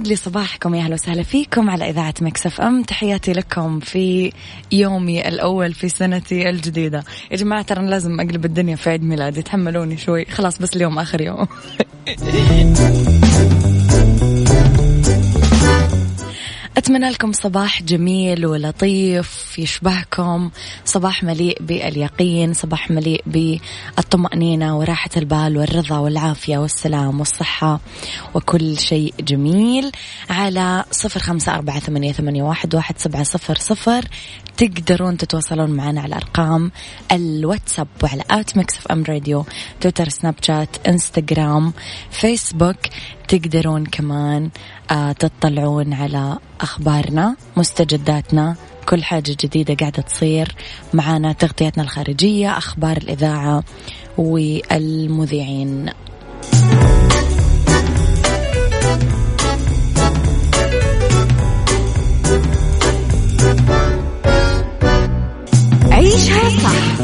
يسعد لي صباحكم يا أهلا وسهلا فيكم على إذاعة مكسف أم. تحياتي لكم في يومي الأول في سنتي الجديدة. يا جماعة ترى لازم أقلب الدنيا في عيد ميلادي تحملوني شوي. خلاص بس اليوم آخر يوم. أتمنى لكم صباح جميل ولطيف يشبهكم صباح مليء باليقين صباح مليء بالطمأنينة وراحة البال والرضا والعافية والسلام والصحة وكل شيء جميل. على صفر خمسة أربعة ثمانية, واحد, واحد سبعة صفر صفر. تقدرون تتواصلون معنا على أرقام الواتساب وعلى at Mix FM Radio تويتر سناب شات إنستغرام فيسبوك. تقدرون كمان تطلعون على أخبارنا مستجداتنا كل حاجة جديدة قاعدة تصير. معنا تغطياتنا الخارجية أخبار الإذاعة والمذيعين. عيشها صح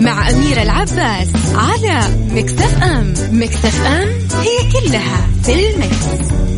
مع أميرة العباس على مكتف أم. مكتف أم هي كلها في المكس.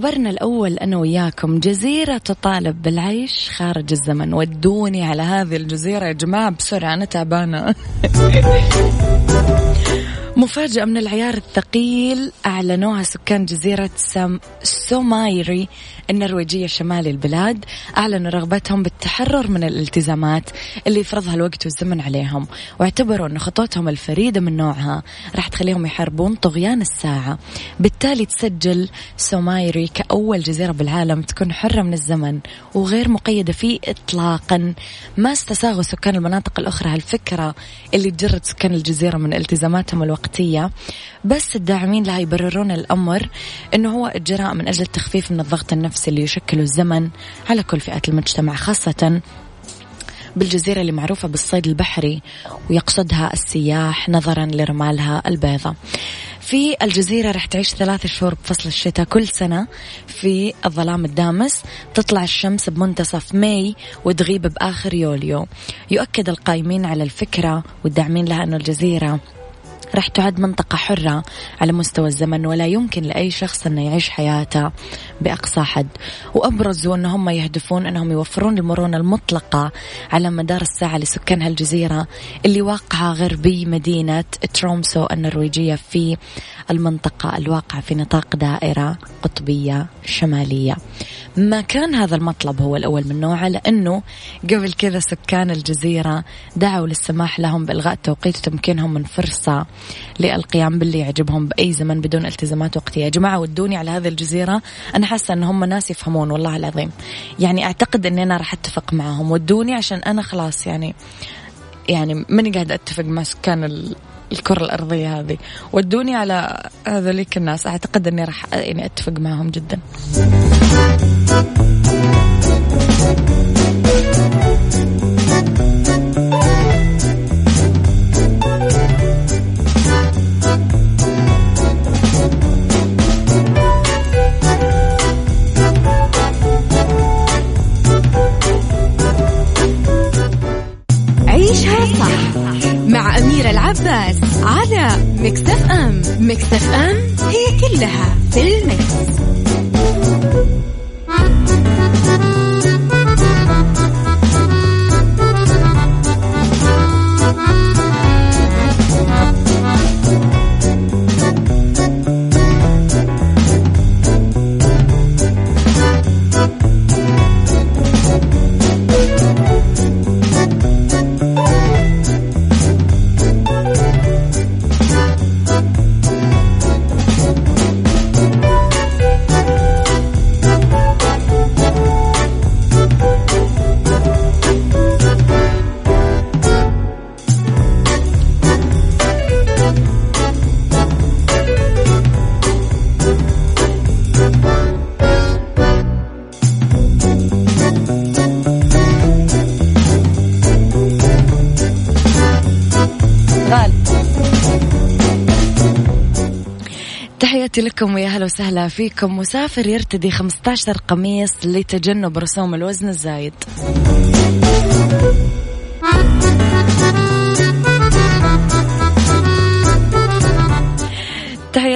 لخبرنا الأول أنا وياكم جزيرة تطالب بالعيش خارج الزمن. ودوني على هذه الجزيرة يا جماعة بسرعة أنا تعبانة. مفاجأة من العيار الثقيل أعلنوها سكان جزيرة سام سوماروي النرويجية شمال البلاد. أعلنوا رغبتهم بالتحرر من الالتزامات اللي يفرضها الوقت والزمن عليهم واعتبروا أن خطوتهم الفريدة من نوعها راح تخليهم يحاربون طغيان الساعة. بالتالي تسجل سومايري كأول جزيرة بالعالم تكون حرة من الزمن وغير مقيدة فيه إطلاقا. ما استساغوا سكان المناطق الأخرى هالفكرة اللي تجرد سكان الجزيرة من التزاماتهم الوقتية بس الداعمين لها يبررون الأمر أنه هو إجراء من أجل التخفيف من الضغط النفسي اللي يشكله الزمن على كل فئات المجتمع خاصة بالجزيرة اللي معروفة بالصيد البحري ويقصدها السياح نظرا لرمالها البيضاء. في الجزيرة رح تعيش ثلاثة شهور بفصل الشتاء كل سنة في الظلام الدامس. تطلع الشمس بمنتصف ماي وتغيب بآخر يوليو. يؤكد القائمين على الفكرة والداعمين لها أن الجزيرة راح تعد منطقة حرة على مستوى الزمن ولا يمكن لأي شخص أنه يعيش حياته بأقصى حد. وأبرزوا أن هم يهدفون أنهم يوفرون المرونة المطلقة على مدار الساعة لسكان هالجزيرة اللي واقعة غربي مدينة ترومسو النرويجية في المنطقة الواقعة في نطاق دائرة قطبية شمالية. ما كان هذا المطلب هو الأول من نوعه لأنه قبل كذا سكان الجزيرة دعوا للسماح لهم بإلغاء التوقيت وتمكينهم من فرصة للقيام باللي يعجبهم بأي زمن بدون التزامات وقتية يا جماعة ودوني على هذه الجزيرة. أنا حاسة أن هم ناس يفهمون والله العظيم. يعني أعتقد أني أنا راح أتفق معهم. ودوني عشان أنا خلاص يعني يعني ماني قاعدة أتفق مع سكان الكرة الأرضية هذه. ودوني على هذوليك الناس. أعتقد أني راح يعني أتفق معهم جدا. تحياتي لكم ويا هلا وسهلا فيكم. مسافر يرتدي 15 قميص لتجنب رسوم الوزن الزايد.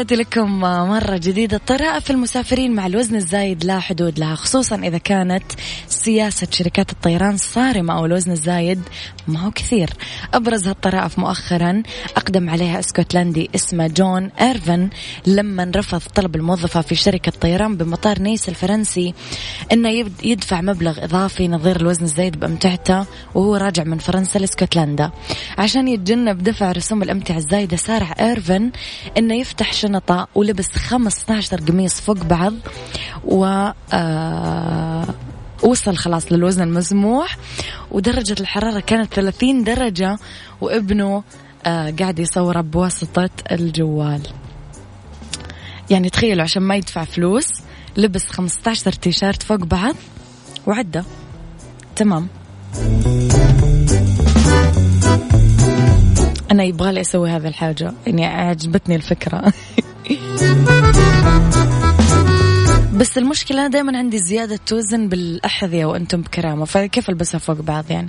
تحياتي لكم مرة جديدة. طرائف المسافرين مع الوزن الزايد لا حدود لها خصوصا إذا كانت سياسة شركات الطيران صارمة أو الوزن الزايد ما هو كثير. أبرز هالطرائف مؤخرا أقدم عليها اسكتلندي اسمه جون إيرفن لما رفض طلب الموظفة في شركة طيران بمطار نيس الفرنسي أنه يدفع مبلغ إضافي نظير الوزن الزايد بأمتعته وهو راجع من فرنسا لإسكتلندا. عشان يتجنب دفع رسوم الأمتعة الزايدة سارع إيرفن أنه يفتح شنطة ولبس 15 قميص فوق بعض و آه وصل خلاص للوزن المسموح. ودرجة الحرارة كانت 30 درجة وابنه آه قاعد يصوره بواسطة الجوال. يعني تخيلوا عشان ما يدفع فلوس لبس 15 تيشيرت فوق بعض. وعدى تمام. أنا يبغالي أسوي هذه الحاجة. يعني عجبتني الفكرة. بس المشكلة أنا دائما عندي زيادة وزن بالأحذية وأنتم بكرامة فكيف ألبسها فوق بعض يعني؟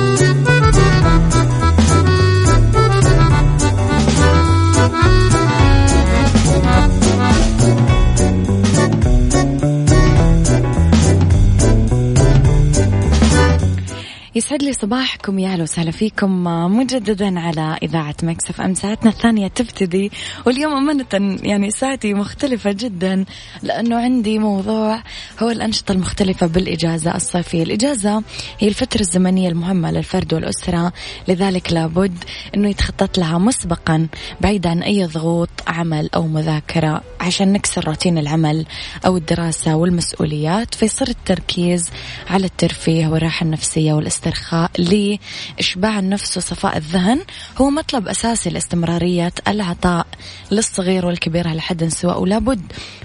يسعد لي صباحكم يا أهلا وسهلا فيكم مجددا على إذاعة مكسف أم ساعتنا الثانية تبتدي واليوم أمانة يعني ساعتي مختلفة جدا لأنه عندي موضوع هو الأنشطة المختلفة بالإجازة الصيفية، الإجازة هي الفترة الزمنية المهمة للفرد والأسرة لذلك لابد إنه يتخطط لها مسبقا بعيد عن أي ضغوط عمل أو مذاكرة عشان نكسر روتين العمل أو الدراسة والمسؤوليات فيصير التركيز على الترفيه والراحة النفسية والإسترخاء. الاسترخاء لإشباع النفس وصفاء الذهن. هو مطلب أساسي لاستمرارية العطاء للصغير والكبير على حد سواء ولابد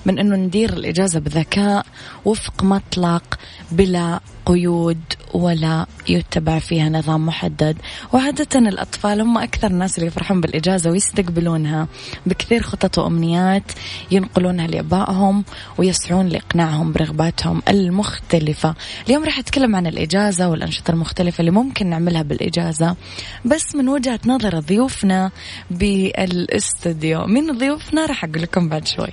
من أنه ندير الإجازة بذكاء وفق مطلق بلا قيود ولا يتبع فيها نظام محدد. وعادة الأطفال هم أكثر الناس اللي يفرحون بالإجازة ويستقبلونها. بكثير خطط وأمنيات ينقلونها لأبائهم ويسعون لإقناعهم برغباتهم المختلفة. اليوم راح أتكلم عن الإجازة والأنشطة المختلفة اللي ممكن نعملها بالإجازة. بس من وجهة نظر ضيوفنا بالأستوديو. من ضيوفنا؟ راح أقول لكم بعد شوي.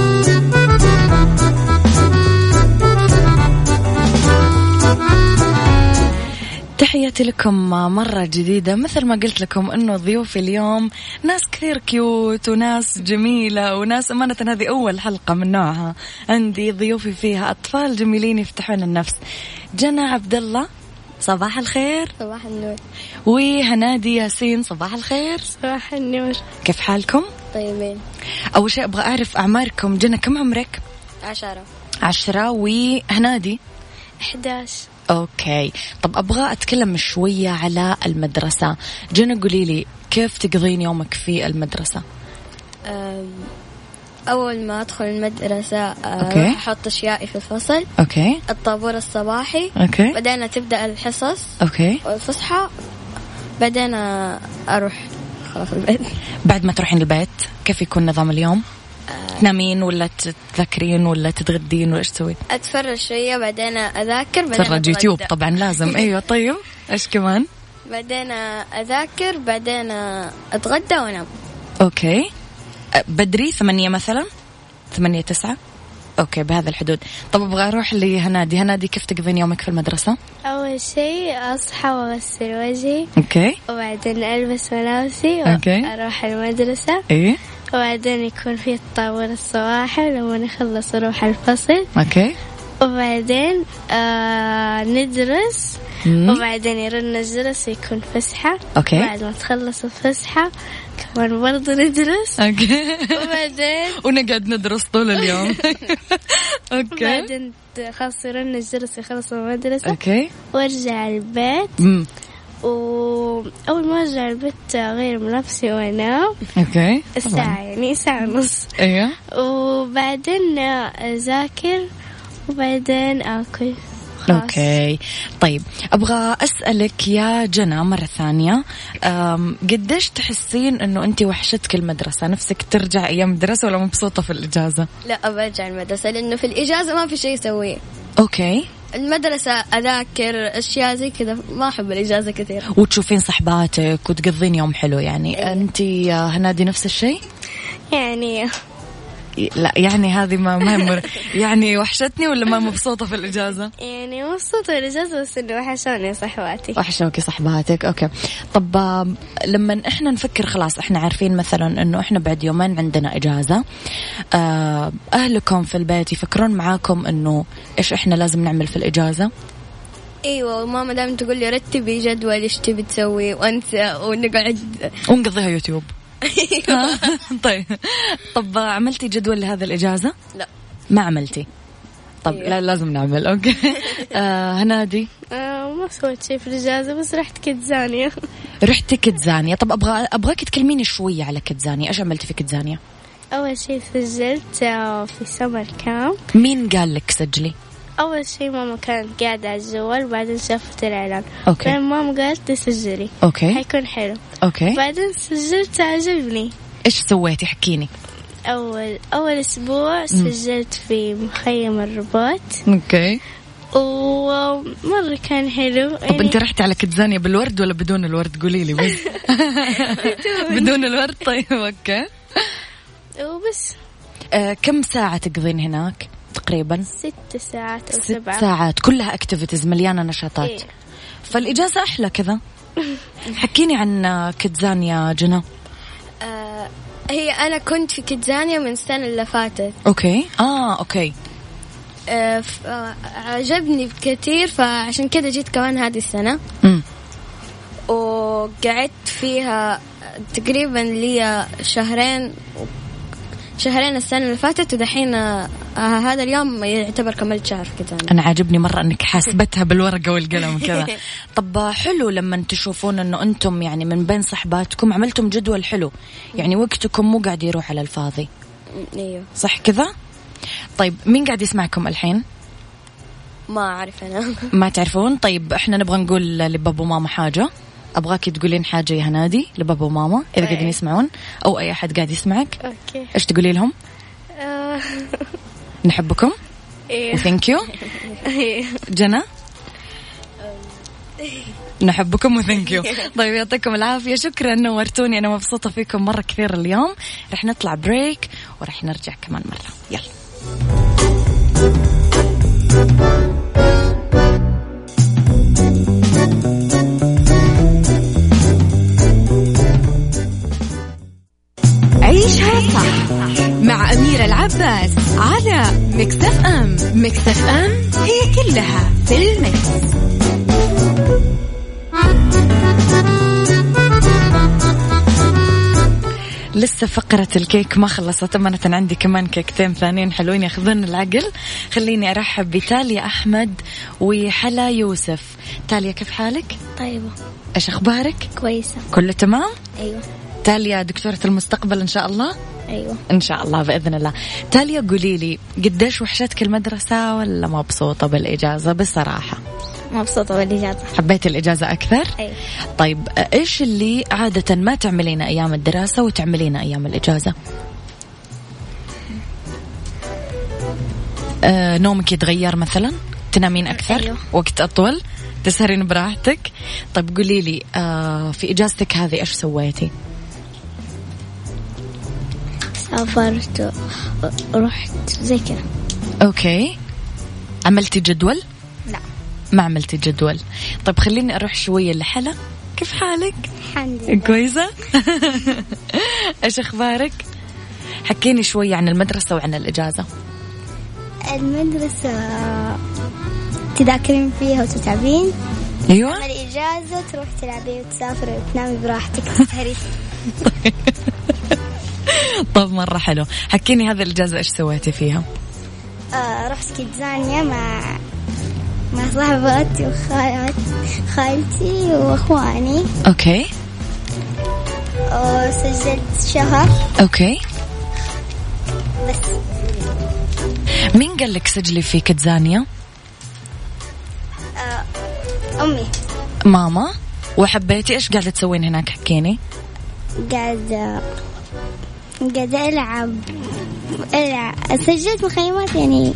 تحياتي لكم مرة جديدة. مثل ما قلت لكم أنه ضيوفي اليوم ناس كثير cute وناس جميلة وناس أمانة هذه أول حلقة من نوعها. عندي ضيوفي فيها أطفال جميلين يفتحون النفس. جنى عبد الله صباح الخير. صباح النور. وهنادي ياسين صباح الخير. صباح النور. كيف حالكم؟ طيبين. أول شيء أبغى أعرف أعماركم. جنى كم عمرك؟ عشرة. عشرة. وهنادي؟ 11 Okay. طب أبغى أتكلم شوية على المدرسة. جنى قولي لي كيف تقضين يومك في المدرسة؟ أول ما أدخل المدرسة okay. أروح أحط أشيائي في الفصل. Okay. الطابور الصباحي. Okay. بعدين تبدأ الحصص okay. والفسحة بعدين أروح. خلاص البيت. بعد ما تروحين البيت كيف يكون نظام اليوم؟ تنامين ولا تذاكرين ولا تتغدين ولا إيش تسوين؟ أتفرج شوية بعدين أذاكر بعدين تفرج أتغدى. يوتيوب طبعا لازم. أيوه طيب. إيش كمان؟ بعدين أذاكر بعدين أتغدى وأنام. Okay. بدري ثمانية مثلا؟ ثمانية تسعة؟ Okay بهذا الحدود. طب أبغى أروح لهنادي. هنادي كيف تقضين يومك في المدرسة؟ أول شيء أصحى وأغسل وجهي okay. وبعدين ألبس ملابسي okay. وأروح المدرسة. إيه. وبعدين يكون في الطابور الصباحي ولما نخلص أروح الفصل. Okay. وبعدين آه ندرس. مم. وبعدين يرن الجرس ويكون فسحة. Okay. بعد ما تخلص الفسحة كمان برضه ندرس. Okay. وبعدين ونقعد ندرس طول اليوم. Okay. بعدين خلاص يرن الجرس يخلص المدرسة okay. وارجع البيت. امم وأول ما أرجع البيت أغير ملابسي وأنام okay الساعة يعني ساعة ونص أيوه. وبعدين أذاكر وبعدين آكل. خلاص. Okay. طيب أبغى أسألك يا جنى مرة ثانية قديش تحسين إنه أنت وحشتك المدرسة؟ نفسك ترجع أيام الدراسه ولا مبسوطة في الإجازة؟ لا برجع المدرسة لأنه في الإجازة ما في شيء أسويه. Okay. المدرسة أذاكر أشياء زي كذا. ما أحب الإجازة كثير. وتشوفين صحباتك وتقضين يوم حلو يعني. انت يا هنادي نفس الشيء؟ يعني لا يعني هذه ما ما مر... يعني وحشتني ولا ما مبسوطة في الإجازة؟ يعني مبسوطة بالإجازة بس إنه وحشوني صحباتي وحشوكي صحباتك okay طب لما إحنا نفكر خلاص إحنا عارفين مثلا إنه إحنا بعد يومين عندنا إجازة آه، أهلكم في البيت يفكرون معاكم إنه إيش إحنا لازم نعمل في الإجازة؟ إيوه وماما دائما تقول لي رتبي جدول إيش تبي تسوي وانت ونقعد ونقضيها يوتيوب؟ طيب. طب عملتي جدول لهذه الإجازة؟ لا. ما عملتي. طب أيوة. لا لازم نعمل. Okay. آه هنادي. آه ما سويت شيء في الإجازة بس رحت كتزانية. رحتي كيدزانيا طب أبغى أبغاك تكلميني شوية على كيدزانيا إيش عملتي في كيدزانيا أول شيء سجلت آه، في summer camp مين قال لك سجلي؟ أول شيء ماما كانت قاعدة على الجوال بعدين شافت الإعلان. Okay. بعدين ماما قالت تسجلي. Okay. حيكون حلو. Okay. بعدين سجلت عجبني إيش سويتي؟ حكيني أول أول أسبوع سجلت في مخيم الروبوت. Okay. ومرة كان حلو. طب أنت رحتي على كيدزانيا بالورد ولا بدون الورد؟ قولي لي بس بدون الورد؟ طيب okay. وبس. آه كم ساعة تقضين هناك؟ تقريبا. ست ساعات أو ست سبعة. ساعات. كلها activities مليانة نشاطات. إيه. فالإجازة أحلى كذا. حكيني عن آه، كيدزانيا جنى. آه هي أنا كنت في كيدزانيا من السنة اللي فاتت. Okay. آه okay. آه آه، عجبني كثير فعشان كده جيت كمان هذه السنة. امم وقعدت فيها تقريبا لي شهرين شهرين السنة اللي فاتت ودحين آه، هذا اليوم يعتبر كملت شهر في كيدزانيا أنا عاجبني مرة إنك حاسبتها بالورقة والقلم كذا طب حلو لما تشوفون إنه أنتم يعني من بين صحباتكم عملتم جدول حلو. يعني وقتكم مو قاعد يروح على الفاضي. إيوه. صح كذا؟ طيب مين قاعد يسمعكم الحين؟ ما أعرف أنا. ما تعرفون؟ طيب إحنا نبغى نقول لبابا وماما حاجة. أبغاك تقولين حاجة يا هنادي لبابا وماما إذا قاعدين يسمعون أو أي أحد قاعد يسمعك. okay. إيش تقولي لهم؟ آه، نحبكم. إيه. و thank you. إيه. جنى؟ نحبكم و thank you. طيب يعطيكم العافية. شكرا نورتوني. أنا مبسوطة فيكم مرة كثير اليوم. رح نطلع break ورح نرجع كمان مرة. يلا. العباس على مكتف أم مكتف أم هي كلها في المكس. لسه فقرة الكيك ما خلصت أمانة عندي كمان كيكتين ثانيين حلوين ياخذون العقل خليني أرحب بتاليا أحمد وحلا يوسف تاليا كيف حالك؟ طيبة إيش أخبارك؟ كويسة كله تمام؟ أيوة تاليا دكتورة المستقبل إن شاء الله؟ أيوة. إن شاء الله بإذن الله. تاليا قولي لي قديش وحشتك المدرسة ولا مبسوطة بالإجازة؟ بصراحة. مبسوطة بالإجازة. حبيت الإجازة أكثر؟ أيوة. طيب إيش اللي عادة ما تعملينه أيام الدراسة وتعملينه أيام الإجازة؟ آه نومك يتغير مثلا؟ تنامين أكثر؟ أيوة. وقت أطول؟ تسهرين براحتك؟ طيب قولي لي آه في إجازتك هذه إيش سويتي؟ سافرت ورحت زي كذا. okay. عملتي جدول؟ لا. ما عملتي جدول. طيب خليني أروح شوية لحلا كيف حالك؟ الحمد لله. كويسة؟ إيش أخبارك؟ حكيني شوية عن المدرسة وعن الإجازة. المدرسة تذاكرين فيها وتتعبين؟ أيوة. الإجازة تروح تلعبي وتسافري وتنامي براحتك. تسهري طب مرة حلو. حكيني هذه الإجازة إيش سويتي فيها؟ آه رحت KidZania مع مع صاحباتي وخالتي خالتي وإخواني. okay. وسجلت شهر. okay. بس. مين قال لك سجلي في KidZania أمي. ماما. وحبيتي إيش قاعدة تسوين هناك؟ حكيني. قاعدة قاعدة ألعب ألعب سجلت مخيمات يعني.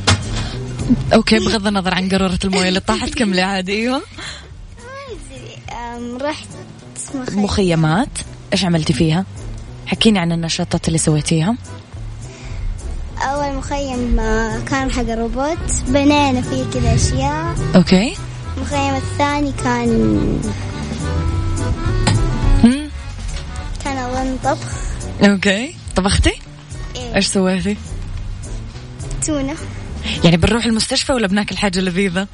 okay بغض النظر عن قارورة الموية اللي طاحت كملي عادي أيوة. أم، رحت مخيم مخيمات. إيش عملتي فيها؟ حكيني عن النشاطات اللي سويتيها. أول مخيم كان حق الروبوت بنينا فيه كذا أشياء. okay. المخيم الثاني كان؟ كان أظن طبخ. okay. طبختي؟ إيه. إيش سويتي؟ تونة. يعني بنروح المستشفى ولا بناكل حاجة لذيذة؟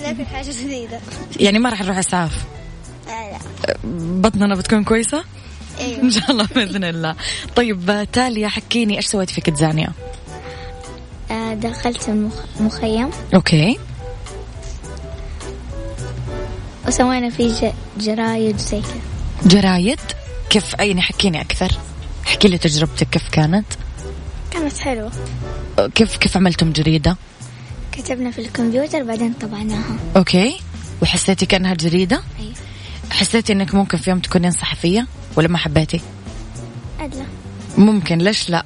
لكن حاجة جديدة يعني ما راح نروح اسعاف آه لا. بطننا بتكون كويسة؟ إيه. إن شاء الله بإذن الله. طيب تاليا حكيني إيش سويتي في KidZania؟ آه دخلت المخيم okay. وسوينا فيه جرايد زي كذا. جرايد؟ كيف؟ يعني حكيني أكثر. احكي لي تجربتك كيف كانت؟ كانت حلوة. كيف كيف عملتم جريدة؟ كتبنا في الكمبيوتر بعدين طبعناها. okay. وحسيتي كأنها جريدة؟ أيوة حسيتي إنك ممكن في يوم تكونين صحفية؟ ولا ما حبيتي؟ إلا ممكن. ليش لا؟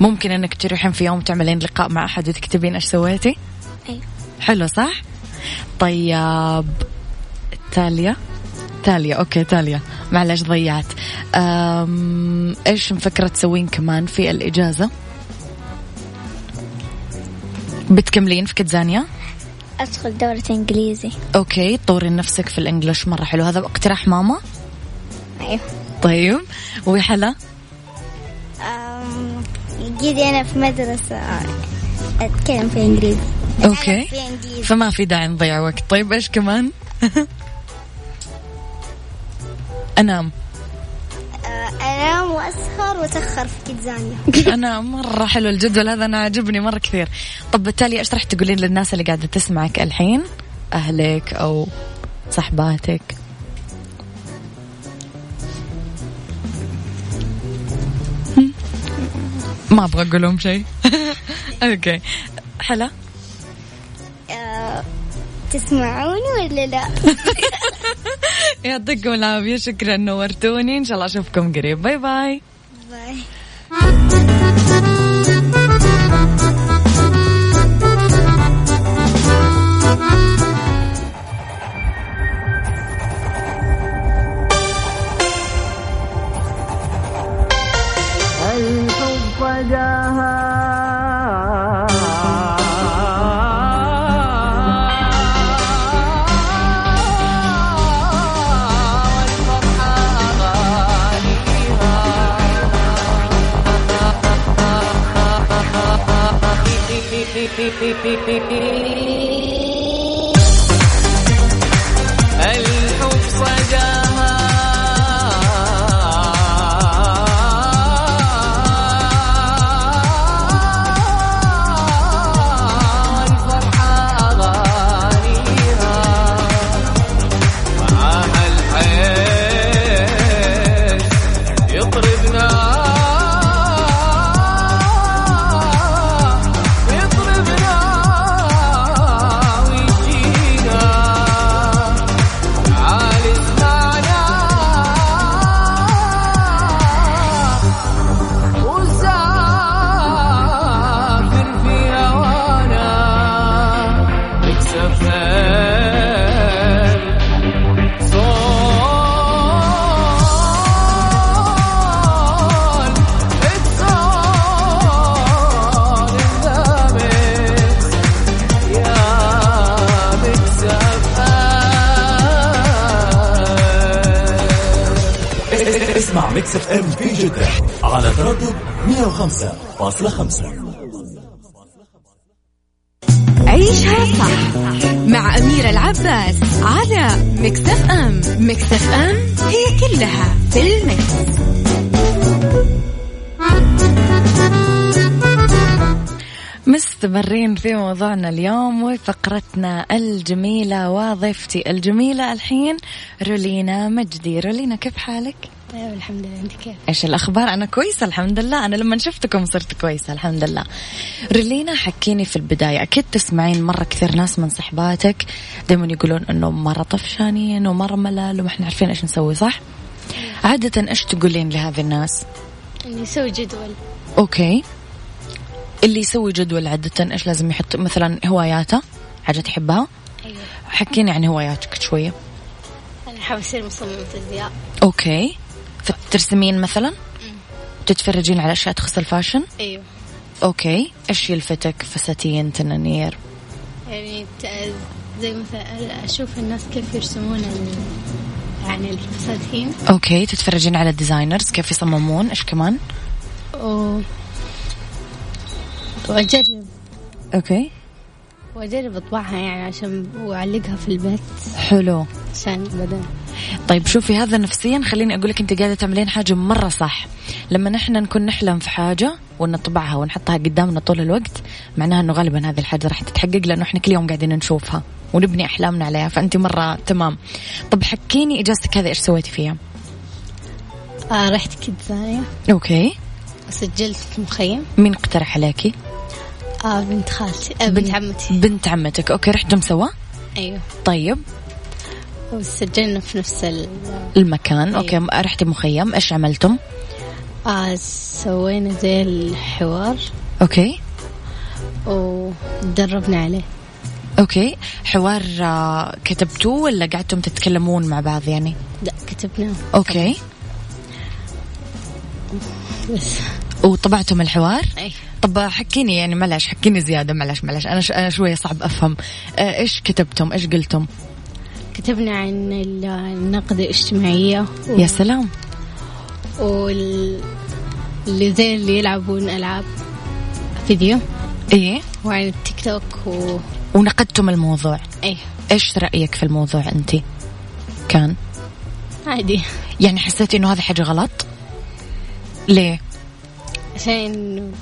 ممكن إنك تروحين في يوم تعملين لقاء مع أحد وتكتبين إيش سويتي؟ أيوة حلو صح؟ طيب تاليا. تاليا okay تاليا. معلش ضيعت. إيش مفكرة تسوين كمان في الإجازة؟ بتكملين في KidZania؟ أدخل دورة إنجليزي. okay طوري نفسك في ال English مرة حلو. هذا اقتراح ماما؟ أيوة. طيب وحلا؟ جيدي أنا في مدرسة أتكلم في إنجليزي. أوكي. أنا في إنجليزي. فما في داعي نضيع وقت. طيب إيش كمان؟ أنام. آه، أنام وأسهر وأتأخر في كتزانيا أنا مرة حلو الجدول هذا أنا عجبني مرة كثير. طب بالتالي إيش راح تقولين للناس اللي قاعدة تسمعك الحين؟ أهلك أو صحباتك؟ ما أبغى أقول لهم شيء. okay. حلا؟ آه، تسمعوني ولا لا؟ يعطيكم العافية شكرا نورتوني. إن شاء الله أشوفكم قريب. bye bye. bye. 105.5 عيشها صح مع أميرة العباس على مكتف أم مكتف أم هي كلها في المكس. مستمرين في موضوعنا اليوم وفقرتنا الجميلة وضيفتي الجميلة الحين رولينا مجدي رولينا كيف حالك؟ طيب الحمد لله. أنت كيف؟ إيش الأخبار؟ أنا كويسة الحمد لله. أنا لما شفتكم صرت كويسة الحمد لله. ريلينا حكيني في البداية. أكيد تسمعين مرة كثير ناس من صحباتك دائما يقولون إنه مرة طفشانين ومره ملل وما إحنا عارفين إيش نسوي صح؟ عادة إيش تقولين لهذه الناس؟ إني أسوي جدول. okay. اللي يسوي جدول عادة إيش لازم يحط؟ مثلا هواياته حاجة تحبها؟ أيوه. حكيني عن هواياتك شوية. أنا حابة أصير مصممة أزياء okay. فترسمين مثلا؟ تتفرجين على أشياء تخص ال fashion؟ أيوه. okay. إيش يلفتك؟ فساتين تنانير. يعني زي مثلا أشوف الناس كيف يرسمون ال... يعني الفساتين. okay. تتفرجين على ال designers كيف يصممون؟ إيش كمان؟ و... وأجرب okay. وأجرب أطبعها يعني عشان وأعلقها في البيت. حلو. عشان بدل. طيب شوفي هذا نفسيا خليني أقول لك أنت قاعدة تعملين حاجة مرة صح. لما نحن نكون نحلم في حاجة ونطبعها ونحطها قدامنا طول الوقت معناها إنه غالبا هذه الحاجة راح تتحقق لأنه إحنا كل يوم قاعدين نشوفها ونبني أحلامنا عليها فأنت مرة تمام. طب حكيني إجازتك هذه إيش سويتي فيها؟ آه رحت KidZania okay. وسجلت في مخيم مين اقترح عليكي؟ آه بنت خالتي آه بنت عمتي. بنت عمتك. okay رحتم سوا؟ أيوه. طيب. وسجلنا في نفس ال المكان. okay رحتي مخيم. إيش عملتم؟ آه سوينا زي الحوار. okay. ودربنا عليه. okay. حوار آه، كتبتوه ولا قعدتم تتكلمون مع بعض يعني؟ لا كتبناه. أوكي. بس. وطبعتم الحوار؟ أي طب حكيني يعني معلش حكيني زيادة معلش معلش أنا ش... أنا شوية صعب أفهم. آه إيش كتبتم؟ إيش قلتم؟ كتبنا عن ال- النقد الاجتماعية و... يا سلام. وال... اللي زي اللي يلعبون ألعاب فيديو. إيه؟ وعن التيك توك و... ونقدتم الموضوع. أي إيش رأيك في الموضوع أنت؟ كان؟ عادي. يعني حسيتي إنه هذا حاجة غلط؟ ليه؟ عشان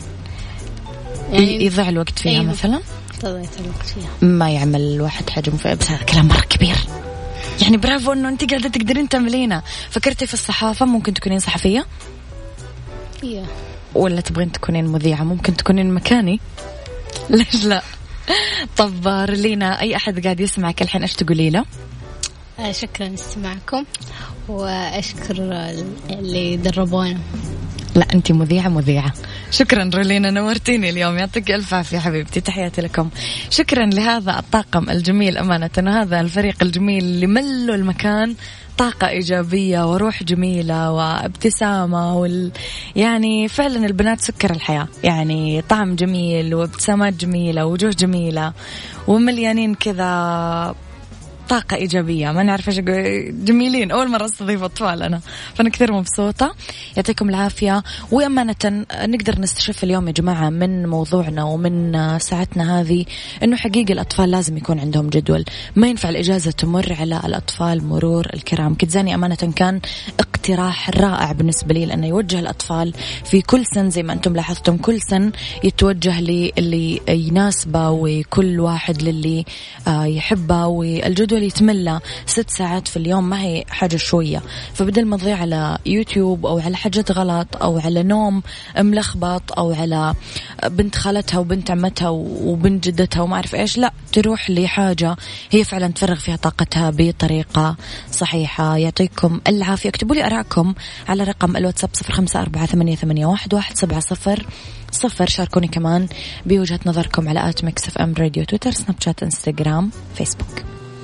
يعني يضيع الوقت فيها أيوه. مثلا؟ قضيت الوقت فيها. ما يعمل الواحد حاجة مفيدة. بس هذا كلام مرة كبير. يعني برافو إنه انت قاعدة تقدرين تعملينها فكرتي في الصحافة ممكن تكونين صحفية؟ إيه. ولا تبغين تكونين مذيعة؟ ممكن تكونين مكاني. ليش لا؟ طب رلينا أي أحد قاعد يسمعك الحين؟ إيش تقولي له؟ آه، شكرا لاستماعكم وأشكر اللي دربونا. لا أنت مذيعة مذيعة. شكرا رولينا نورتيني اليوم. يعطيك ألف عافية حبيبتي تحياتي لكم. شكرا لهذا الطاقم الجميل أمانة. هذا الفريق الجميل اللي ملوا المكان طاقة إيجابية وروح جميلة وابتسامة وال... يعني فعلا البنات سكر الحياة. يعني طعم جميل وابتسامات جميلة ووجوه جميلة ومليانين كذا طاقة إيجابية. ما نعرف إيش جميلين. أول مرة أستضيف أطفال أنا. فأنا كثير مبسوطة. يعطيكم العافية. وأمانة نقدر نستشف اليوم يا جماعة من موضوعنا ومن ساعتنا هذه. إنه حقيقة الأطفال لازم يكون عندهم جدول. ما ينفع الإجازة تمر على الأطفال مرور الكرام. كتزاني أمانة كان اقتراح رائع بالنسبة لي لأنه يوجه الأطفال في كل سن زي ما أنتم لاحظتم. كل سن يتوجه للي يناسبه وكل واحد للي آه، يحبه. والجدول يتملى ست ساعات في اليوم ما هي حاجة شوية. فبدل ما تضيع على يوتيوب أو على حاجات غلط أو على نوم ملخبط أو على بنت خالتها وبنت عمتها وبنت جدتها وما أعرف إيش لا تروح لحاجة هي فعلا تفرغ فيها طاقتها بطريقة صحيحة. يعطيكم العافية. اكتبوا لي أراءكم على رقم الواتساب صفر خمسة أربعة ثمانية, ثمانية واحد, واحد سبعة صفر. صفر شاركوني كمان بوجهة نظركم على at Mix FM Radio تويتر سناب شات إنستغرام فيسبوك.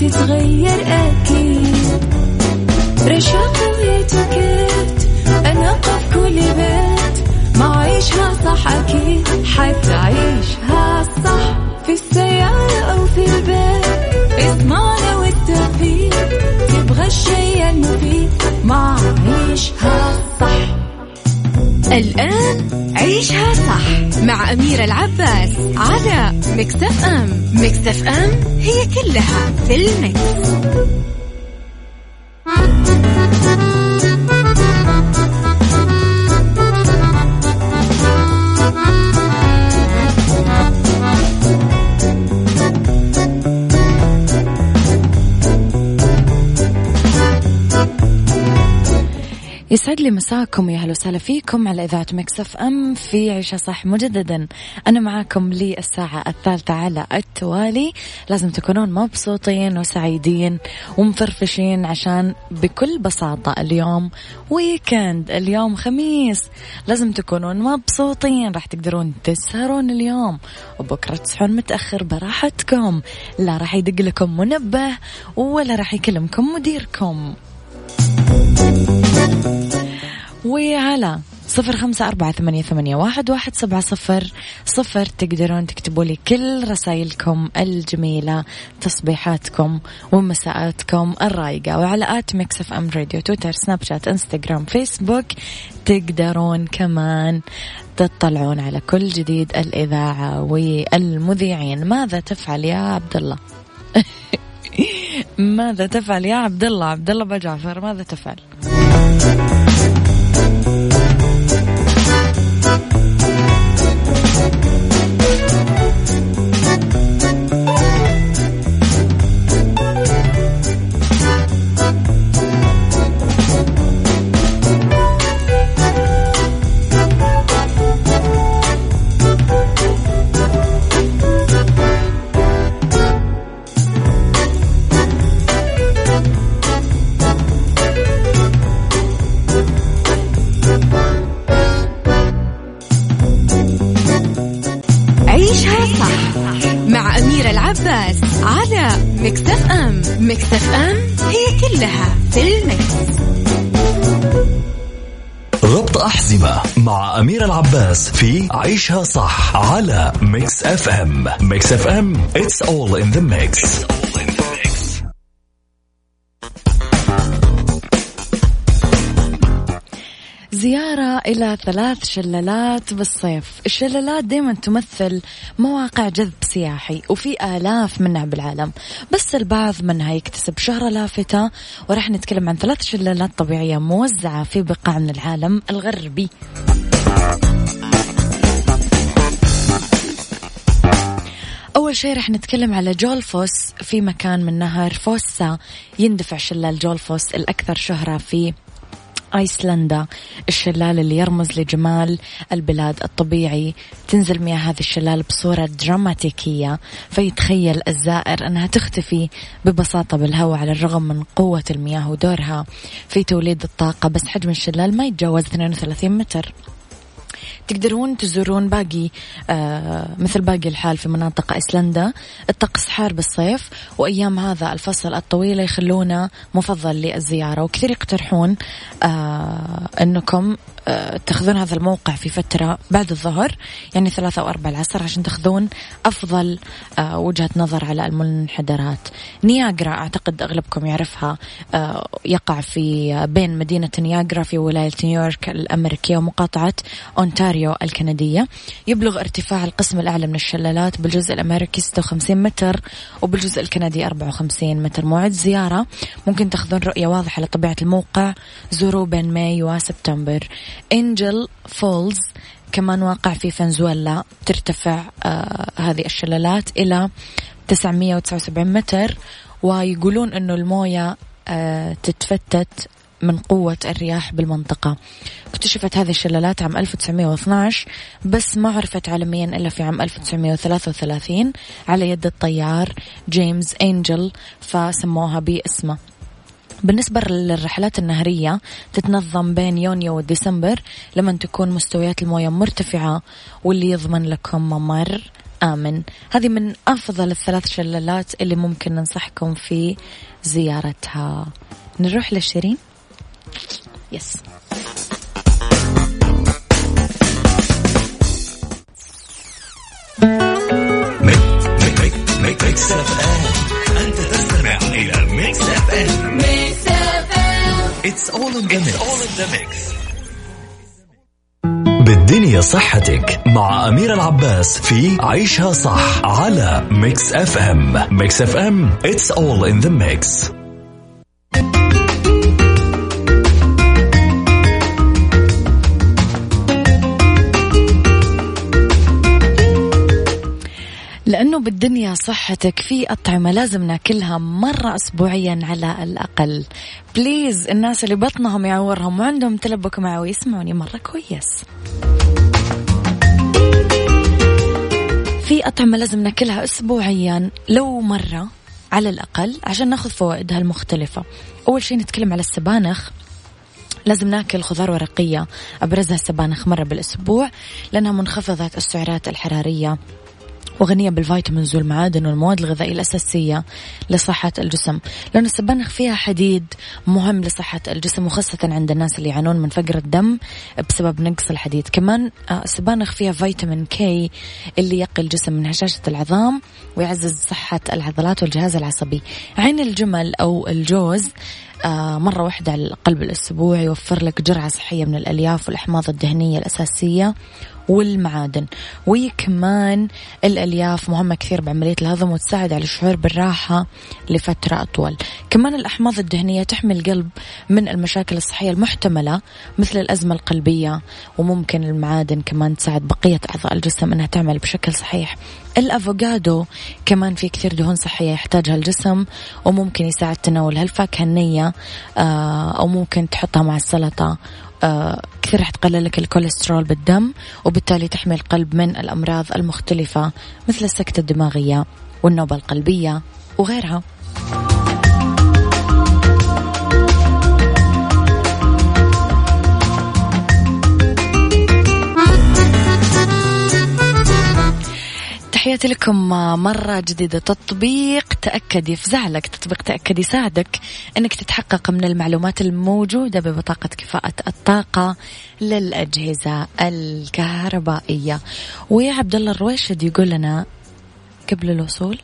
تتغير أكيد رشاق ويتوكيت أنا قف كل بيت ما عيشها صح أكيد حتعيشها صح. في السيارة أو في البيت اسمعنا والتوفيق تبغى الشي المفيد ما عيشها صح. الآن عيشها صح مع أميرة العباس على Mix FM Mix FM it's all in the mix. يسعد لي مساكم يا أهلا وسهلا فيكم على إذاعة Mix FM في عيشها صح مجددا. أنا معاكم للساعة الثالثة على التوالي. لازم تكونون مبسوطين وسعيدين ومفرفشين عشان بكل بساطة اليوم ويكند اليوم خميس. لازم تكونون مبسوطين راح تقدرون تسهرون اليوم. وبكرة تصحون متأخر براحتكم. لا راح يدق لكم منبه ولا راح يكلمكم مديركم. وعلى صفر خمسة أربعة ثمانية, ثمانية واحد, واحد سبعة صفر صفر. تقدرون تكتبوا لي كل رسائلكم الجميلة تصبيحاتكم ومساءاتكم الرايقة. وعلى at Mix FM Radio تويتر سناب شات إنستغرام فيسبوك. تقدرون كمان تطلعون على كل جديد الإذاعة والمذيعين. ماذا تفعل يا عبد الله؟ ماذا تفعل يا عبد الله؟ عبد الله بجعفر ماذا تفعل؟ العباس في عيشها صح على Mix FM Mix FM it's all in the mix. زيارة إلى ثلاث شلالات بالصيف. الشلالات دائما تمثل مواقع جذب سياحي وفي آلاف منها بالعالم. بس البعض منها يكتسب شهرة لافتة ورح نتكلم عن ثلاث شلالات طبيعية موزعة في بقاع من العالم الغربي. أول شيء رح نتكلم على جولفوس في مكان من نهر فوسا. يندفع شلال جولفوس الأكثر شهرة في آيسلندا. الشلال اللي يرمز لجمال البلاد الطبيعي. تنزل مياه هذا الشلال بصورة دراماتيكية. فيتخيل الزائر أنها تختفي ببساطة بالهواء على الرغم من قوة المياه ودورها. في توليد الطاقة بس حجم الشلال ما يتجاوز 32 متر. تقدرون تزورون باقي آه مثل باقي الحال في مناطق أيسلندا. الطقس حار بالصيف وأيام هذا الفصل الطويله يخلونه مفضل للزيارة وكثير يقترحون آه إنكم آه تاخذون هذا الموقع في فترة بعد الظهر يعني ثلاثة أو أربع العصر عشان تاخذون أفضل آه وجهة نظر على المنحدرات. نياجرا أعتقد أغلبكم يعرفها آه يقع في بين مدينة نياجرا في ولاية نيويورك الأمريكية ومقاطعة أونتاريو الكندية. يبلغ ارتفاع القسم الأعلى من الشلالات بالجزء الأمريكي 56 متر وبالجزء الكندي 54 متر. موعد زيارة ممكن تاخذون رؤية واضحة لطبيعة الموقع زوروا بين May وسبتمبر. Angel Falls كمان واقع في فنزويلا ترتفع آه هذه الشلالات إلى 979 متر ويقولون أنه الموية آه تتفتت من قوة الرياح بالمنطقة. اكتشفت هذه الشلالات عام 1912 بس ما عرفت عالميا إلا في عام 1933 على يد الطيار جيمس أنجل فسموها باسمه. بالنسبة للرحلات النهرية تتنظم بين يونيو وديسمبر لما تكون مستويات الموية مرتفعة واللي يضمن لكم ممر آمن. هذه من أفضل الثلاث شلالات اللي ممكن ننصحكم في زيارتها. نروح لشيرين؟ yes Mix FM انت تستمع إلى Mix FM Mix FM It's all in the mix. بالدنيا صحتك مع أمير العباس في عيشها صح على Mix FM Mix FM it's all in the mix. لأنه بالدنيا صحتك في أطعمة لازم ناكلها مرة أسبوعيا على الأقل. بليز الناس اللي بطنهم يعورهم وعندهم تلبك معوي يسمعوني مرة كويس. في أطعمة لازم ناكلها أسبوعيا لو مرة على الأقل عشان نأخذ فوائدها المختلفة. أول شيء نتكلم على السبانخ. لازم ناكل خضار ورقية أبرزها السبانخ مرة بالأسبوع لأنها منخفضة السعرات الحرارية. وغنية بال vitamins والمعادن والمواد الغذائية الأساسية لصحة الجسم. لأن السبانخ فيها حديد مهم لصحة الجسم وخاصة عند الناس اللي يعانون من فقر الدم بسبب نقص الحديد. كمان آه، السبانخ فيها فيتامين K اللي يقي الجسم من هشاشة العظام ويعزز صحة العضلات والجهاز العصبي. عين الجمل أو الجوز آه، مرة واحدة على الأقل بالأسبوع يوفر لك جرعة صحية من الألياف والأحماض الدهنية الأساسية. والمعادن. وكمان الألياف مهمة كثير بعملية الهضم وتساعد على الشعور بالراحة لفترة أطول. كمان الأحماض الدهنية تحمي القلب من المشاكل الصحية المحتملة مثل الأزمة القلبية وممكن المعادن كمان تساعد بقية أعضاء الجسم أنها تعمل بشكل صحيح. الأفوكادو كمان في كثير دهون صحية يحتاجها الجسم وممكن يساعد تناول هالفاكهة النية آه، أو ممكن تحطها مع السلطة. كثير رح تقلل لك الكوليسترول بالدم وبالتالي تحمي القلب من الأمراض المختلفة مثل السكتة الدماغية والنوبة القلبية وغيرها. تحياتي لكم. مرة جديدة تطبيق تأكد يفزعلك تطبيق تأكد يساعدك أنك تتحقق من المعلومات الموجودة ببطاقة كفاءة الطاقة للأجهزة الكهربائية. ويا عبد الله الرويشد يقول لنا قبل الوصول